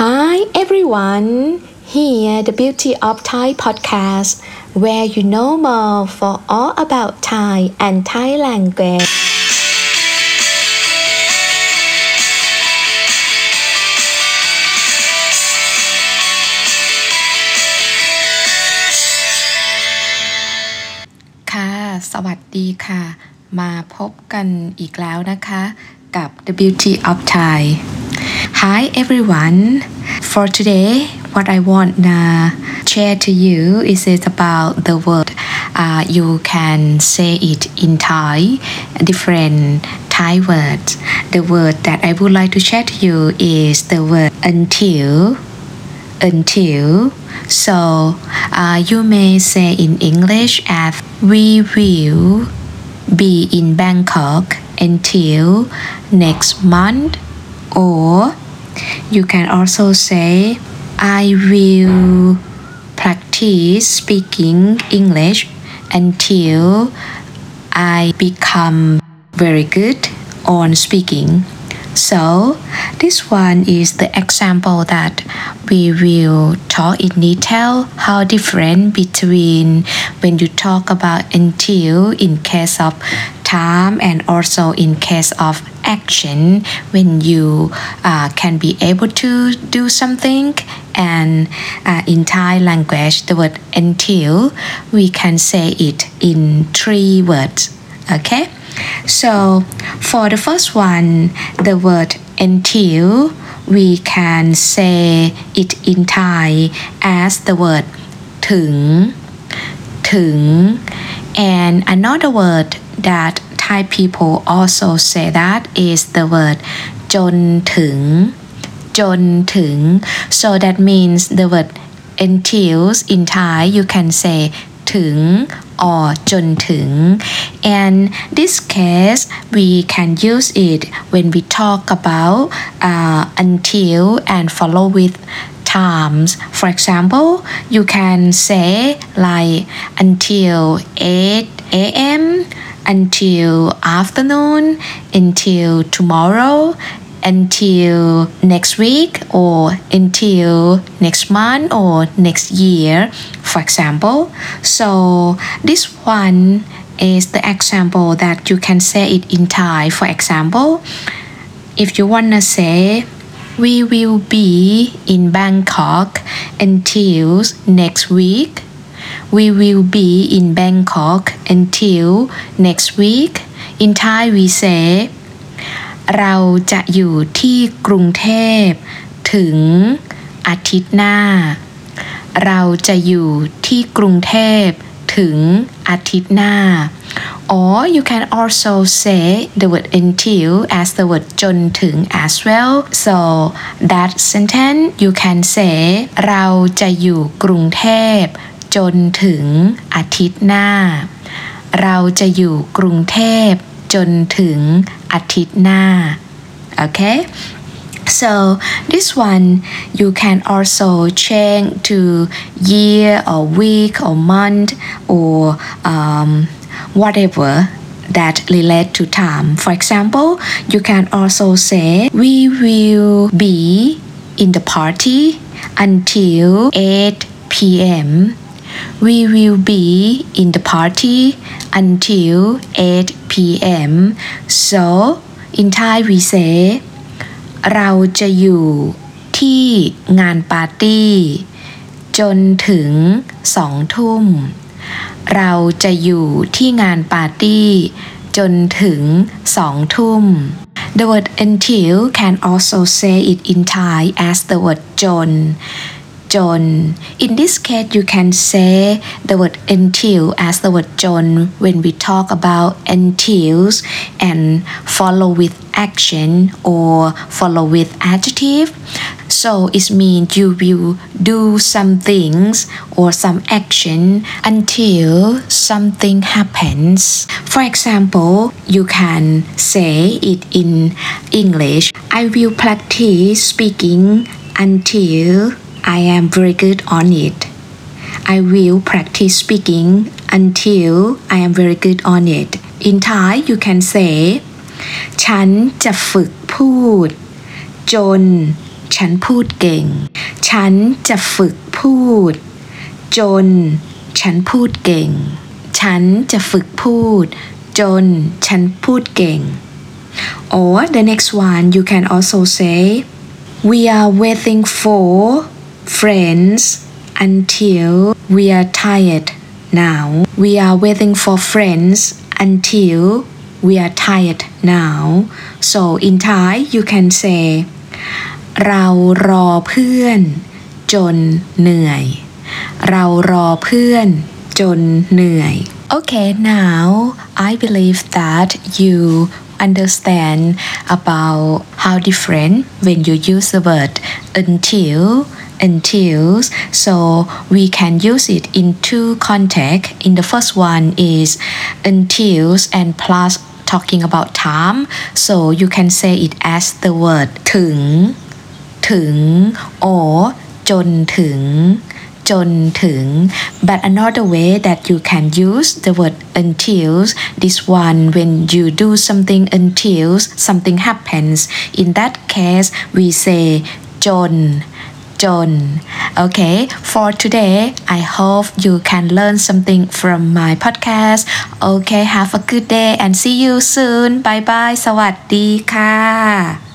Hi everyone! Here the Beauty of Thai podcast where you know more for all about Thai and Thai language. ค่ะ สวัสดีค่ะ มาพบกันอีกแล้วนะคะ กับ The Beauty of Thai Hi everyone for today what I want to share to you is it about the word uh, you can say it in Thai different Thai words the word that I would like to share to you is the word until until. So uh, you may say in English as we will be in Bangkok until next month, or you can also say I will practice speaking English until I become very good on speaking. So, this one is the example that we will talk in detail how different between when you talk about until in case of time and also in case of action when you uh, can be able to do something and uh, in Thai language the word until we can say it in three words okay so for the first one, the word until, we can say it in Thai as the word ถึง ถึง and another word that Thai people also say that is the word จนถึง จนถึง so that means the word until in Thai you can say ถึง or จนถึง and this case we can use it when we talk about uh, until and follow with times. For example you can say like until 8 a.m until afternoon until tomorrow until next week or until next month or next year for example. So this one is the example that you can say it in Thai. For example if you wanna say we will be in Bangkok until next week we will be in Bangkok until next week in Thai we say เราจะอยู่ที่กรุงเทพ ถึงอาทิตย์หน้า เราจะอยู่ที่กรุงเทพถึงอาทิตย์หน้า or you can also say the word until as the word จนถึง as well so that sentence you can say เราจะอยู่กรุงเทพ จนถึงอาทิตย์หน้า เราจะอยู่กรุงเทพ จนถึงอาทิตย์หน้า okay so this one you can also change to year or week or month or um, whatever that relate to time for example you can also say we will be in the party until 8 p.m we will be in the party until 8 p.m. So in Thai we say เราจะอยู่ที่งานปาร์ตี้ จนถึงสองทุ่ม เราจะอยู่ที่งานปาร์ตี้ จนถึงสองทุ่ม The word until can also say it in Thai as the word จน Jon. In this case, you can say the word until as the word Jon when we talk about untils and follow with action or follow with adjective. So it means you will do some things or some action until something happens. For example, you can say it in English. I will practice speaking until I am very good on it. I will practice speaking until I am very good on it. In Thai, you can say ฉันจะฝึกพูด จน ฉันพูดเก่ง ฉันจะฝึกพูด จน ฉันพูดเก่ง ฉันจะฝึกพูด จน ฉันพูดเก่ง or the next one you can also say we are waiting for friends until we are tired now we are waiting for friends until we are tired now so in Thai you can say เรารอเพื่อน จนเหนื่อย เรารอเพื่อน จนเหนื่อย Okay now I believe that you understand about how different when you use the word until until so we can use it in two contexts in the first one is until and plus talking about time so you can say it as the word ถึง ถึง or จนถึง จนถึง but another way that you can use the word until this one when you do something until something happens in that case we say จน จน okay for today I hope you can learn something from my podcast okay have a good day and see you soon bye bye สวัสดีค่ะ